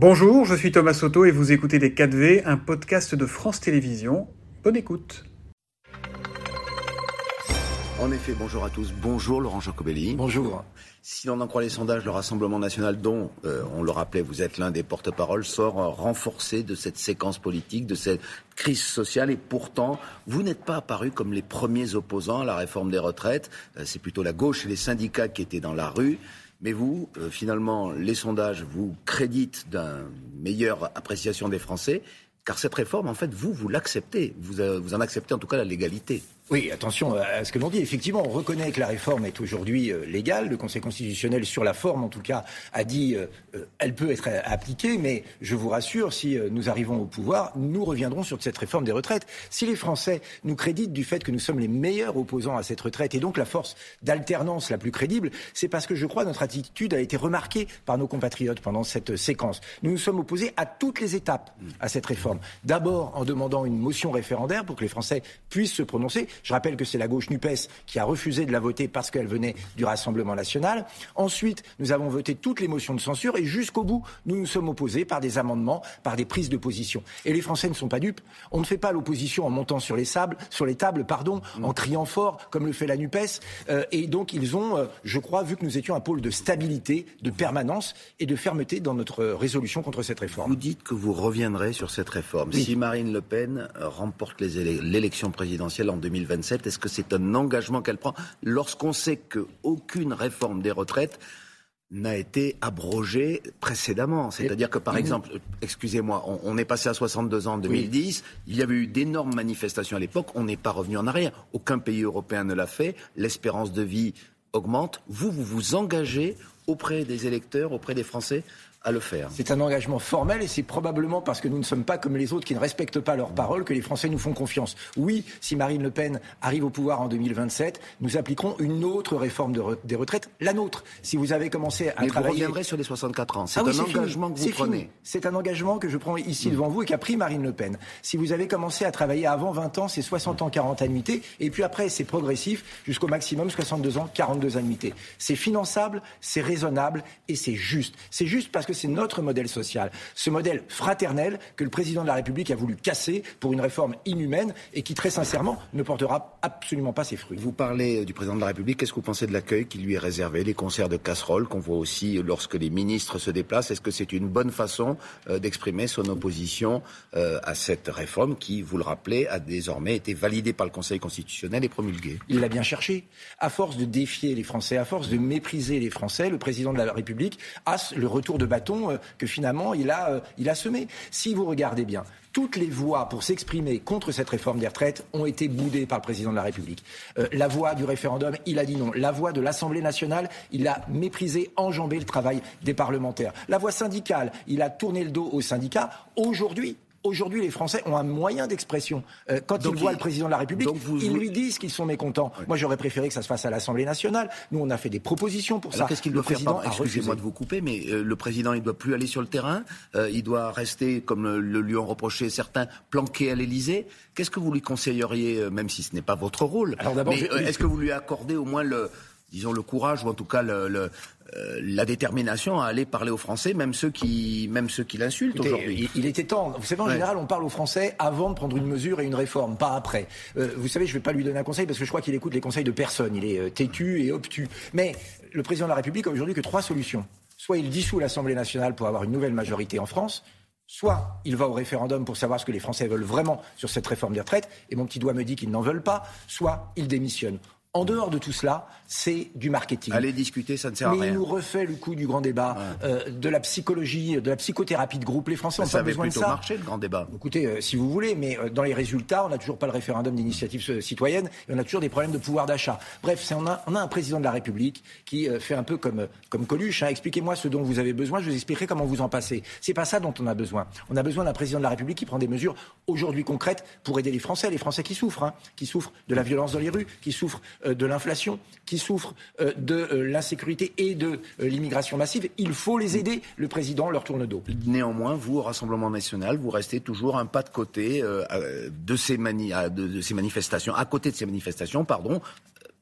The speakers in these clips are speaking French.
Bonjour, je suis Thomas Soto et vous écoutez Les 4V, un podcast de France Télévisions. Bonne écoute. En effet, bonjour à tous. Bonjour Laurent Jacobelli. Bonjour. Si l'on en croit les sondages, le Rassemblement national, dont, euh, on le rappelait, vous êtes l'un des porte-parole, sort euh, renforcé de cette séquence politique, de cette crise sociale. Et pourtant, vous n'êtes pas apparu comme les premiers opposants à la réforme des retraites. Euh, c'est plutôt la gauche et les syndicats qui étaient dans la rue. Mais vous, finalement, les sondages vous créditent d'une meilleure appréciation des Français. Car cette réforme, en fait, vous, vous l'acceptez. Vous, vous en acceptez en tout cas la légalité. Oui, attention à ce que l'on dit. Effectivement, on reconnaît que la réforme est aujourd'hui euh, légale. Le Conseil constitutionnel, sur la forme en tout cas, a dit euh, euh, elle peut être appliquée, mais je vous rassure, si nous arrivons au pouvoir, nous reviendrons sur cette réforme des retraites. Si les Français nous créditent du fait que nous sommes les meilleurs opposants à cette retraite et donc la force d'alternance la plus crédible, c'est parce que je crois notre attitude a été remarquée par nos compatriotes pendant cette séquence. Nous nous sommes opposés à toutes les étapes à cette réforme. D'abord en demandant une motion référendaire pour que les Français puissent se prononcer. Je rappelle que c'est la gauche NUPES qui a refusé de la voter parce qu'elle venait du Rassemblement national. Ensuite, nous avons voté toutes les motions de censure et jusqu'au bout, nous nous sommes opposés par des amendements, par des prises de position. Et les Français ne sont pas dupes. On ne fait pas l'opposition en montant sur les sables, sur les tables, pardon, en criant fort comme le fait la NUPES. Euh, et donc, ils ont, euh, je crois, vu que nous étions un pôle de stabilité, de permanence et de fermeté dans notre résolution contre cette réforme. Vous dites que vous reviendrez sur cette réforme. Si Marine Le Pen remporte l'élection présidentielle en 2020, est-ce que c'est un engagement qu'elle prend lorsqu'on sait qu'aucune réforme des retraites n'a été abrogée précédemment? C'est-à-dire que, par exemple, excusez-moi, on, est passé à 62 ans en 2010, il y avait eu d'énormes manifestations à l'époque, on n'est pas revenu en arrière. Aucun pays européen ne l'a fait, l'espérance de vie augmente. Vous, vous vous engagez auprès des électeurs, auprès des Français le faire. C'est un engagement formel et c'est probablement parce que nous ne sommes pas comme les autres qui ne respectent pas leurs paroles que les Français nous font confiance. Oui, si Marine Le Pen arrive au pouvoir en 2027, nous appliquerons une autre réforme des retraites, la nôtre. Si vous avez commencé à Mais travailler... Vous reviendrez sur les 64 ans. C'est ah un engagement que vous prenez. C'est un engagement que je prends ici devant vous et qu'a pris Marine Le Pen. Si vous avez commencé à travailler avant 20 ans, c'est 60 ans, 40 annuités. Et puis après, c'est progressif jusqu'au maximum 62 ans, 42 annuités. C'est finançable, c'est raisonnable et c'est juste. C'est juste parce que c'est notre modèle social, ce modèle fraternel que le président de la République a voulu casser pour une réforme inhumaine et qui, très sincèrement, ne portera absolument pas ses fruits. Vous parlez du président de la République. Qu'est-ce que vous pensez de l'accueil qui lui est réservé, les concerts de casseroles qu'on voit aussi lorsque les ministres se déplacent? Est-ce que c'est une bonne façon euh, d'exprimer son opposition euh, à cette réforme qui, vous le rappelez, a désormais été validée par le Conseil constitutionnel et promulguée? Il l'a bien cherché. À force de défier les Français, à force de mépriser les Français, le président de la République a le retour de bâton euh, que finalement il a, euh, il a semé. Si vous regardez bien, toutes les voix pour s'exprimer contre cette réforme des retraites ont été boudées par le président de la République. Euh, la voix du référendum, il a dit non. La voix de l'Assemblée nationale, il a méprisé, enjambé le travail des parlementaires. La voix syndicale, il a tourné le dos aux syndicats. Aujourd'hui, Aujourd'hui, les Français ont un moyen d'expression. Euh, quand ils voient le président de la République, ils lui disent qu'ils sont mécontents. Moi, j'aurais préféré que ça se fasse à l'Assemblée nationale. Nous, on a fait des propositions pour ça. Qu'est-ce qu'il doit faire Excusez-moi de vous couper, mais euh, le président, il doit plus aller sur le terrain. Euh, il doit rester, comme le, lui ont reproché certains, planqué à l'Élysée. Qu'est-ce que vous lui conseilleriez, même si ce n'est pas votre rôle Est-ce que vous lui accordez au moins le disons le courage ou en tout cas le, euh, la détermination à aller parler aux Français, même ceux qui, même ceux qui l'insultent aujourd'hui. Il, était temps. Vous savez, en général, on parle aux Français avant de prendre une mesure et une réforme, pas après. Euh, vous savez, je ne vais pas lui donner un conseil parce que je crois qu'il écoute les conseils de personne. Il est euh, têtu et obtus. Mais le président de la République a aujourd'hui que trois solutions. Soit il dissout l'Assemblée nationale pour avoir une nouvelle majorité en France, Soit il va au référendum pour savoir ce que les Français veulent vraiment sur cette réforme des retraites, et mon petit doigt me dit qu'ils n'en veulent pas, soit il démissionne. En dehors de tout cela, c'est du marketing. Aller discuter, ça ne sert à rien. Mais il nous refait le coup du grand débat, euh, de la psychologie, de la psychothérapie de groupe. Les Français n'ont pas besoin de ça. Ça marché, le grand débat. Écoutez, euh, si vous voulez, mais euh, dans les résultats, on n'a toujours pas le référendum d'initiative citoyenne et on a toujours des problèmes de pouvoir d'achat. Bref, on a, on a, un président de la République qui fait un peu comme, comme Coluche. Hein. Expliquez-moi ce dont vous avez besoin, je vous expliquerai comment vous en passez. C'est pas ça dont on a besoin. On a besoin d'un président de la République qui prend des mesures aujourd'hui concrètes pour aider les Français, les Français qui souffrent, hein, qui souffrent de la violence dans les rues, qui souffrent de l'inflation qui souffrent euh, de euh, l'insécurité et de euh, l'immigration massive. Il faut les aider. Le président leur tourne dos. Néanmoins, vous, au Rassemblement national, vous restez toujours un pas de côté de, ces de, ces manifestations, à côté de ces manifestations, pardon,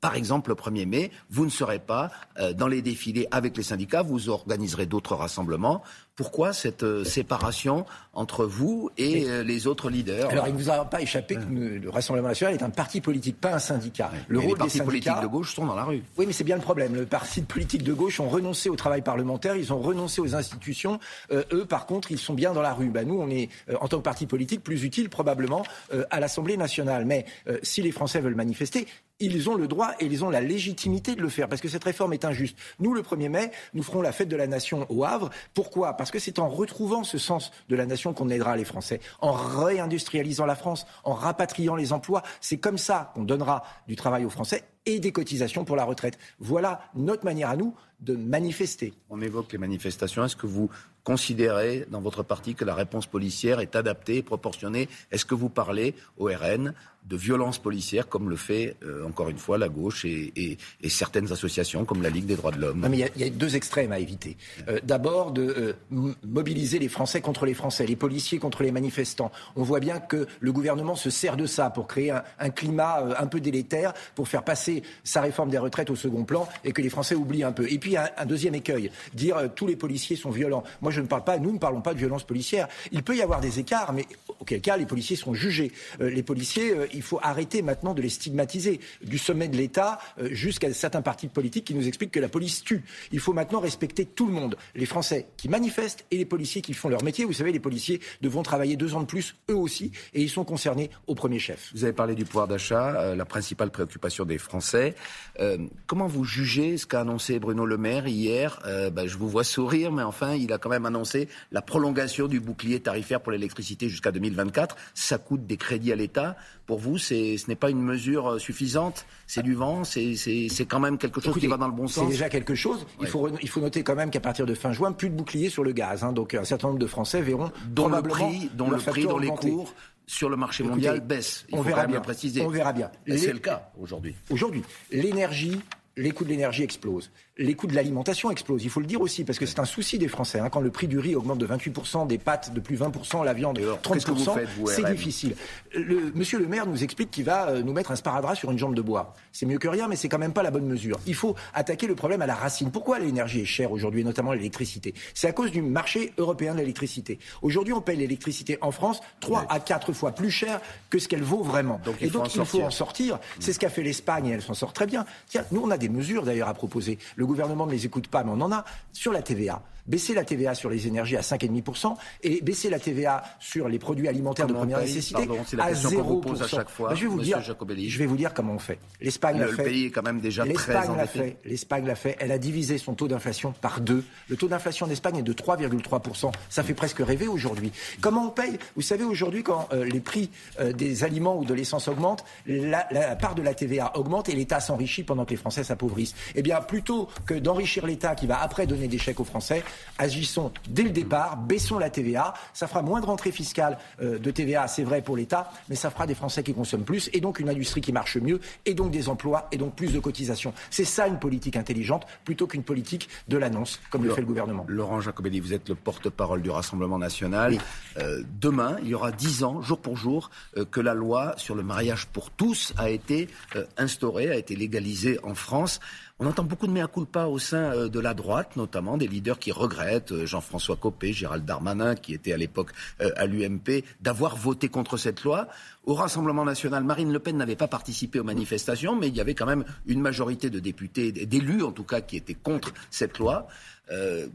par exemple, le 1er mai, vous ne serez pas euh, dans les défilés avec les syndicats, vous organiserez d'autres rassemblements. Pourquoi cette euh, séparation entre vous et euh, les autres leaders? Alors, il ne vous a pas échappé que le Rassemblement national est un parti politique, pas un syndicat. Le rôle les partis politiques de gauche sont dans la rue. Oui, mais c'est bien le problème. Le parti politique de gauche ont renoncé au travail parlementaire, ils ont renoncé aux institutions. eux, par contre, ils sont bien dans la rue. Ben, nous, on est, en tant que parti politique, plus utile probablement à l'Assemblée nationale. Mais si les Français veulent manifester, ils ont le droit et ils ont la légitimité de le faire parce que cette réforme est injuste. Nous, le 1er mai, nous ferons la fête de la nation au Havre. Pourquoi? Parce que c'est en retrouvant ce sens de la nation qu'on aidera les Français, en réindustrialisant la France, en rapatriant les emplois. C'est comme ça qu'on donnera du travail aux Français et des cotisations pour la retraite. Voilà notre manière à nous de manifester. On évoque les manifestations. Est-ce que vous considérez dans votre parti que la réponse policière est adaptée, proportionnée Est-ce que vous parlez au RN de violence policière, comme le fait, euh, encore une fois, la gauche et, certaines associations comme la Ligue des droits de l'homme? il y, a deux extrêmes à éviter. Euh, d'abord, de euh, mobiliser les Français contre les Français, les policiers contre les manifestants. On voit bien que le gouvernement se sert de ça pour créer un, climat un peu délétère, pour faire passer sa réforme des retraites au second plan et que les Français oublient un peu. Et puis, un, un deuxième écueil, dire tous les policiers sont violents. Je ne parle pas, nous ne parlons pas de violence policière. Il peut y avoir des écarts, mais auquel cas, les policiers seront jugés. les policiers il faut arrêter maintenant de les stigmatiser, du sommet de l'État euh, jusqu'à certains partis politiques qui nous expliquent que la police tue. Il faut maintenant respecter tout le monde, les Français qui manifestent et les policiers qui font leur métier. Vous savez, les policiers devront travailler deux ans de plus, eux aussi, et ils sont concernés au premier chef. Vous avez parlé du pouvoir d'achat, euh, la principale préoccupation des Français. Euh, comment vous jugez ce qu'a annoncé Bruno Le Maire hier? Ben, Je vous vois sourire, mais enfin, il a quand même annoncé la prolongation du bouclier tarifaire pour l'électricité jusqu'à 2024. Ça coûte des crédits à l'État. Pour vous, ce n'est pas une mesure euh, suffisante? C'est du vent? C'est quand même quelque chose qui va dans le bon sens? C'est déjà quelque chose. Il, faut, il faut noter quand même qu'à partir de fin juin, plus de bouclier sur le gaz. Hein. donc un certain nombre de Français verront dont le prix, dont le prix, dont les cours sur le marché mondial baissent. Il on verra bien. préciser. On verra bien. C'est le cas aujourd'hui. Aujourd'hui, l'énergie, les coûts de l'énergie explosent les coûts de l'alimentation explosent. Il faut le dire aussi, parce que c'est un souci des Français. Hein. Quand le prix du riz augmente de 28%, des pâtes de plus 20%, la viande de 30%, c'est difficile. Le, monsieur le maire nous explique qu'il va euh, nous mettre un sparadrap sur une jambe de bois. C'est mieux que rien, mais c'est quand même pas la bonne mesure. Il faut attaquer le problème à la racine. Pourquoi l'énergie est chère aujourd'hui, notamment l'électricité? C'est à cause du marché européen de l'électricité. Aujourd'hui, on paye l'électricité en France 3 à 4 fois plus cher que ce qu'elle vaut vraiment. Donc, et donc, il faut en sortir. C'est ce qu'a fait l'Espagne et elle s'en sort très bien. Tiens, nous, on a des mesures d'ailleurs à proposer. Le gouvernement ne les écoute pas, mais on en a sur la TVA baisser la TVA sur les énergies à 5,5% et baisser la TVA sur les produits alimentaires de première nécessité à 0%. À chaque fois, bah, je, vais vous dire, je vais vous dire comment on fait. L'Espagne l'a fait. Le pays est quand même déjà très endetté. L'Espagne l'a fait. Elle a divisé son taux d'inflation par deux. Le taux d'inflation en Espagne est de 3,3%. Ça fait presque rêver aujourd'hui. Comment on paye? Vous savez, aujourd'hui, quand euh, les prix euh, des aliments ou de l'essence augmentent, la, la, part de la TVA augmente et l'État s'enrichit pendant que les Français s'appauvrissent. Eh bien, plutôt que d'enrichir l'État qui va après donner des chèques aux Français, agissons dès le départ, baissons la TVA. Ça fera moins de rentrée fiscale euh, de TVA, c'est vrai pour l'État, mais ça fera des Français qui consomment plus et donc une industrie qui marche mieux et donc des emplois et donc plus de cotisations. C'est ça une politique intelligente plutôt qu'une politique de l'annonce comme le fait le gouvernement. Laurent Jacobelli, vous êtes le porte-parole du Rassemblement national. Euh, demain, il y aura dix ans, jour pour jour, euh, que la loi sur le mariage pour tous a été instaurée, a été légalisée en France. On entend beaucoup de mea culpa au sein euh, de la droite, notamment des leaders qui regrettent, euh, Jean-François Copé, Gérald Darmanin, qui était à l'époque euh, à l'UMP, d'avoir voté contre cette loi. Au Rassemblement national, Marine Le Pen n'avait pas participé aux manifestations, mais il y avait quand même une majorité de députés, d'élus en tout cas, qui étaient contre cette loi.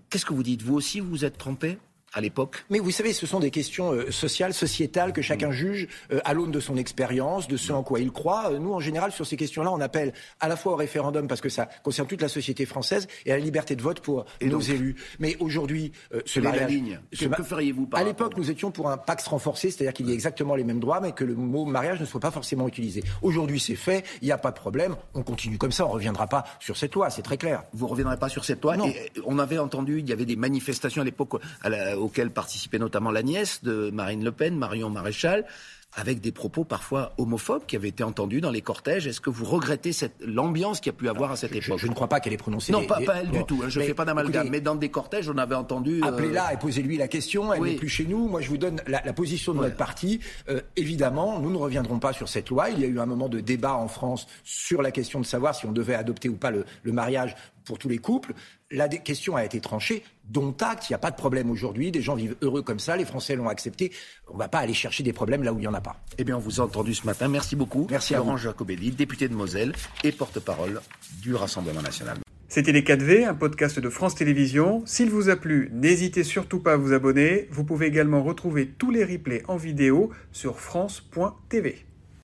Qu'est-ce que vous dites Vous aussi, vous vous êtes trompé à l'époque Mais vous savez, ce sont des questions euh, sociales, sociétales, que chacun mm. juge euh, à l'aune de son expérience, de ce en quoi il croit. Euh, nous, en général, sur ces questions-là, on appelle à la fois au référendum, parce que ça concerne toute la société française, et à la liberté de vote pour nos élus. Mais aujourd'hui, ce mariage... La ligne? que, feriez-vous À l'époque, nous étions pour un Pax renforcé, c'est-à-dire qu'il y ait exactement les mêmes droits, mais que le mot mariage ne soit pas forcément utilisé. Aujourd'hui, c'est fait, il n'y a pas de problème, on continue comme ça, on ne reviendra pas sur cette loi, c'est très clair. Vous ne reviendrez pas sur cette loi non. on avait entendu, il y avait des manifestations à l'époque à la auxquelles participait notamment la nièce de Marine Le Pen, Marion Maréchal. avec des propos parfois homophobes qui avaient été entendus dans les cortèges. Est-ce que vous regrettez cette l'ambiance qu'il y a pu avoir à cette époque je, ne crois pas qu'elle ait prononcé. Non, pas, pas, elle du tout. Hein, je ne fais pas d'amalgame. Mais dans des cortèges, on avait entendu. Euh, Appelez-la et posez-lui la question. Elle n'est plus chez nous. Moi, je vous donne la, position de notre parti. Euh, évidemment, nous ne reviendrons pas sur cette loi. Il y a eu un moment de débat en France sur la question de savoir si on devait adopter ou pas le, le mariage pour tous les couples. La question a été tranchée, dont acte, il n'y a pas de problème aujourd'hui, des gens vivent heureux comme ça, les Français l'ont accepté, on ne va pas aller chercher des problèmes là où il n'y en a pas. Eh bien, on vous a entendu ce matin, merci beaucoup. Merci Laurent Jacobelli, député de Moselle et porte-parole du Rassemblement National. C'était Les 4V, un podcast de France Télévisions. S'il vous a plu, n'hésitez surtout pas à vous abonner. Vous pouvez également retrouver tous les replays en vidéo sur France.tv.